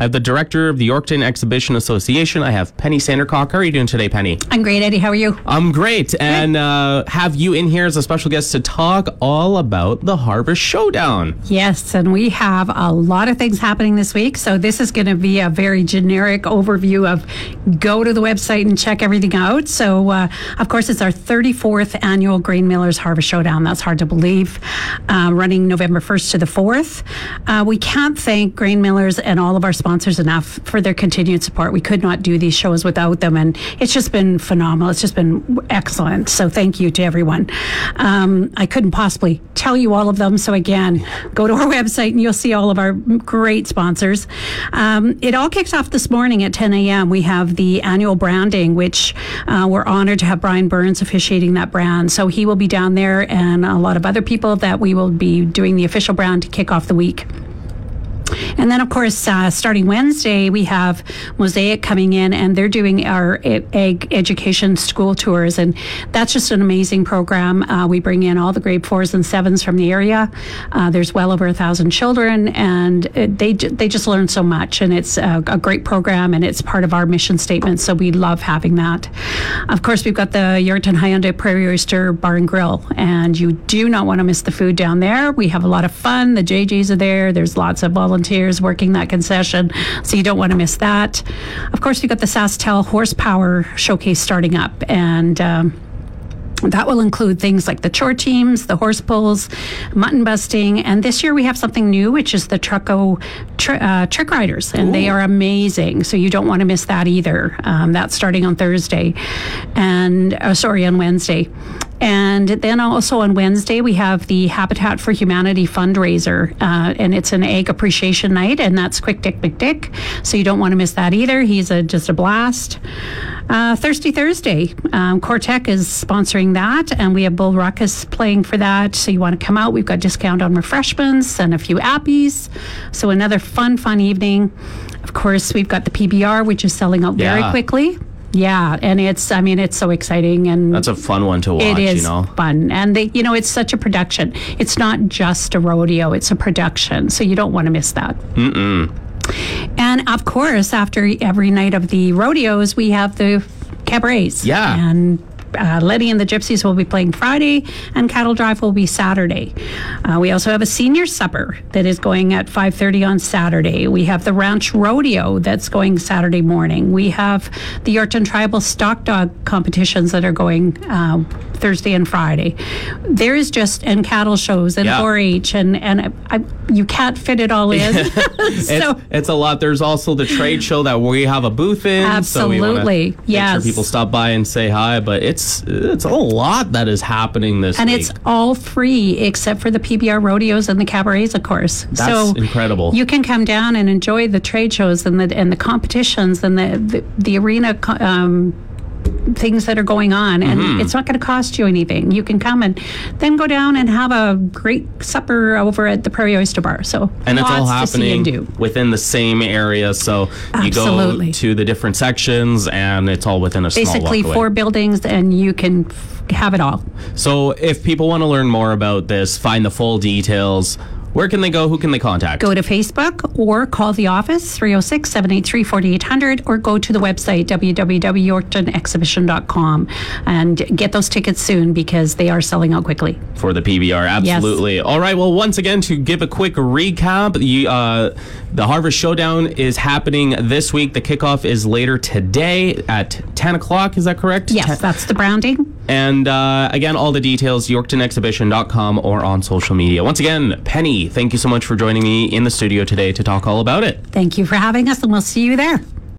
I have the director of the Yorkton Exhibition Association. I have Penny Sandercock. How are you doing today, Penny? I'm great, Eddie. How are you? I'm great, and uh, have you in here as a special guest to talk all about the Harvest Showdown. Yes, and we have a lot of things happening this week. So this is going to be a very generic overview of go to the website and check everything out. So uh, of course, it's our 34th annual Grain Millers Harvest Showdown. That's hard to believe. Uh, running November 1st to the 4th. Uh, we can't thank Grain Millers and all of our sponsors enough for their continued support. We could not do these shows without them, and it's just been phenomenal. It's just been excellent. So thank you to everyone. Um, I couldn't possibly tell you all of them. So again, go to our website and you'll see all of our great sponsors. Um, it all kicks off this morning at 10 a.m. We have the annual branding, which uh, we're honored to have Brian Burns officiating that brand. So he will be down there and a lot of other people that we will be doing the official brand to kick off the week. And then, of course, uh, starting Wednesday, we have Mosaic coming in and they're doing our ag education school tours. And that's just an amazing program. Uh, we bring in all the grade fours and sevens from the area. Uh, there's well over a thousand children and it, they, they just learn so much. And it's a, a, great program and it's part of our mission statement. So we love having that. Of course, we've got the Yorkton Hyundai Prairie Oyster Bar and Grill. And you do not want to miss the food down there. We have a lot of fun. The JJs are there. There's lots of volunteers volunteers working that concession, so you don't want to miss that. Of course, we've got the SaskTel Horsepower Showcase starting up, and um, that will include things like the chore teams, the horse pulls, mutton busting, and this year we have something new, which is the Trucko tr- uh, Trick Riders, and Ooh. they are amazing. So you don't want to miss that either. Um, that's starting on Thursday, and uh, sorry, on Wednesday. And then also on Wednesday, we have the Habitat for Humanity fundraiser, uh, and it's an ag appreciation night, and that's Quick Dick McDick. So you don't want to miss that either. He's a, just a blast. Uh, Thirsty Thursday, um, Cortec is sponsoring that, and we have Bull Ruckus playing for that. So you want to come out? We've got discount on refreshments and a few appies. So another fun, fun evening. Of course, we've got the PBR, which is selling out yeah. very quickly. Yeah, and it's I mean it's so exciting and that's a fun one to watch. It is you know? fun, and they you know it's such a production. It's not just a rodeo; it's a production, so you don't want to miss that. Mm-mm. And of course, after every night of the rodeos, we have the cabarets. Yeah, and uh, Letty and the Gypsies will be playing Friday, and Cattle Drive will be Saturday. Uh, we also have a senior supper that is going at 5:30 on Saturday. We have the Ranch Rodeo that's going Saturday morning. We have the Yorkton Tribal Stock Dog competitions that are going uh, Thursday and Friday. There is just and cattle shows and yeah. 4-H and and I, you can't fit it all in. so it's, it's, a lot. There's also the trade show that we have a booth in. Absolutely, so yes. Sure people stop by and say hi, but it's it's it's a lot that is happening this year. and week. it's all free except for the PBR rodeos and the cabarets, of course. That's so incredible. You can come down and enjoy the trade shows and the and the competitions and the the, the arena. Um, things that are going on and mm-hmm. it's not going to cost you anything. You can come and then go down and have a great supper over at the prairie oyster bar. So and it's all happening within the same area so Absolutely. you go to the different sections and it's all within a basically four buildings and you can f- have it all. So if people want to learn more about this find the full details where can they go? Who can they contact? Go to Facebook or call the office 306 783 4800 or go to the website www.yorktonexhibition.com and get those tickets soon because they are selling out quickly. For the PBR, absolutely. Yes. All right, well, once again, to give a quick recap, the, uh, the Harvest Showdown is happening this week. The kickoff is later today at 10 o'clock. Is that correct? Yes, 10- that's the branding. And uh, again, all the details, yorktonexhibition.com or on social media. Once again, Penny, thank you so much for joining me in the studio today to talk all about it. Thank you for having us, and we'll see you there.